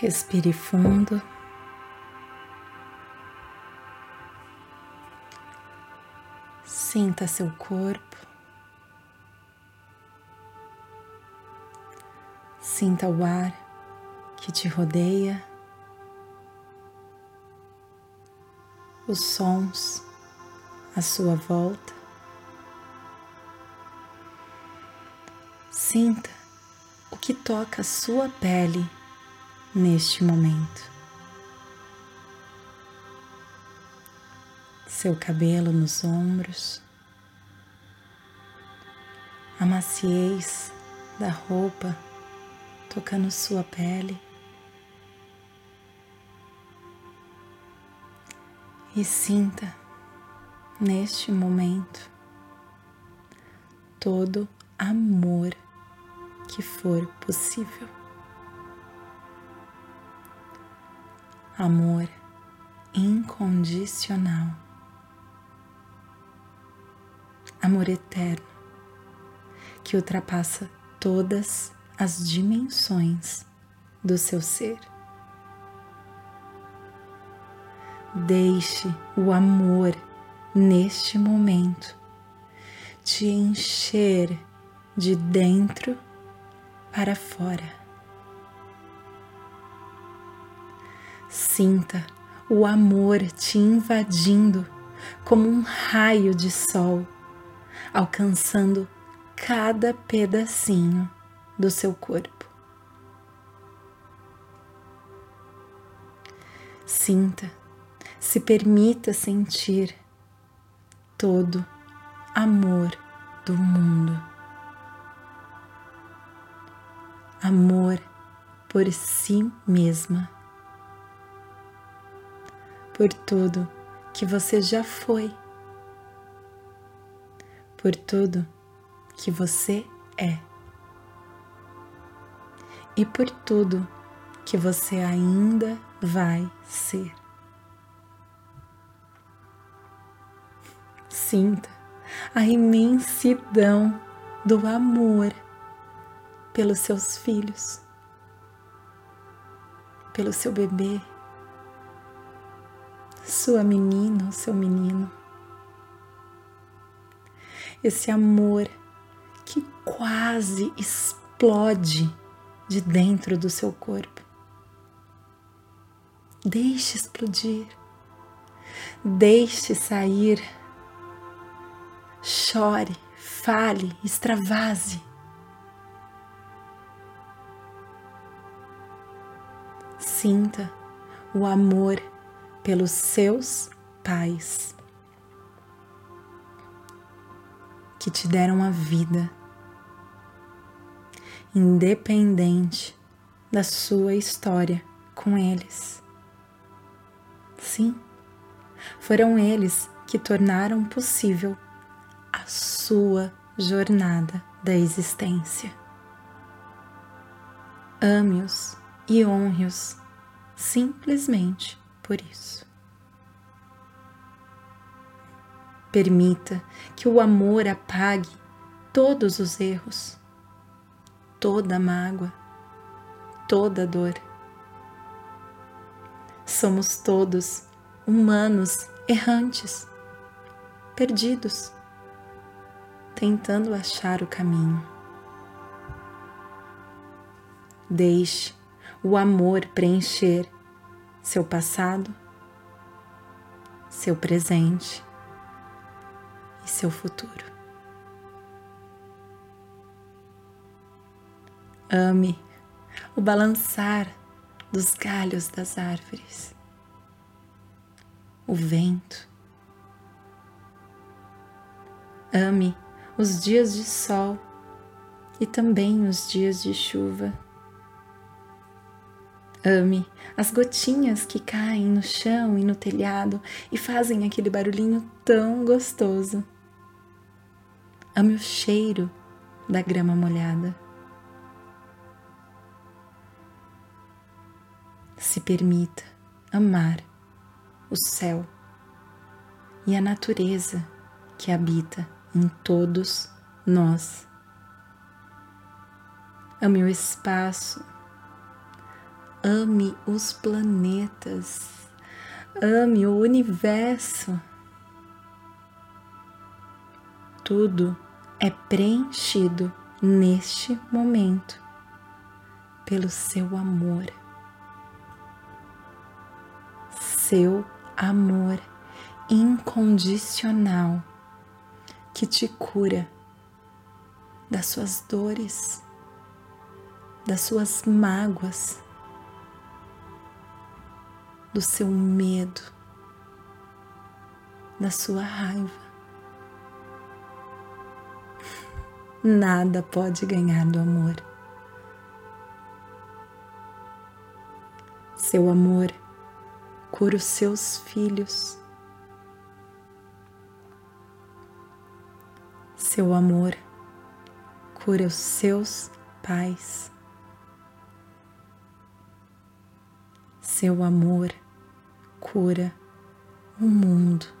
Respire fundo. Sinta seu corpo. Sinta o ar que te rodeia, os sons à sua volta. Sinta o que toca a sua pele neste momento. Seu cabelo nos ombros, a maciez da roupa tocando sua pele. E sinta neste momento todo amor que for possível. Amor incondicional. Amor eterno que ultrapassa todas as dimensões do seu ser. Deixe o amor neste momento te encher de dentro para fora. Sinta o amor te invadindo como um raio de sol, alcançando cada pedacinho do seu corpo. Sinta, se permita sentir todo amor do mundo. Amor por si mesma, por tudo que você já foi, por tudo que você é. E por tudo que você ainda vai ser. Sinta a imensidão do amor pelos seus filhos, pelo seu bebê, sua menina seu menino. Esse amor que quase explode de dentro do seu corpo. Deixe explodir, deixe sair, chore, fale, extravase. Sinta o amor pelos seus pais que te deram a vida independente da sua história com eles. Sim, foram eles que tornaram possível a sua jornada da existência. Ame-os e honre-os simplesmente por isso. Permita que o amor apague todos os erros toda mágoa, toda dor. Somos todos humanos errantes, perdidos, tentando achar o caminho. Deixe o amor preencher seu passado, seu presente e seu futuro. Ame o balançar dos galhos das árvores, o vento. Ame os dias de sol e também os dias de chuva. Ame as gotinhas que caem no chão e no telhado e fazem aquele barulhinho tão gostoso. Ame o cheiro da grama molhada. se permita amar o céu e a natureza que habita em todos nós. Ame o espaço, ame os planetas, ame o universo. Tudo é preenchido neste momento pelo seu amor. Seu amor incondicional que te cura das suas dores, das suas mágoas, do seu medo, da sua raiva. Nada pode ganhar do amor. Seu amor cura os seus filhos. Seu amor cura os seus pais. Seu amor cura o mundo.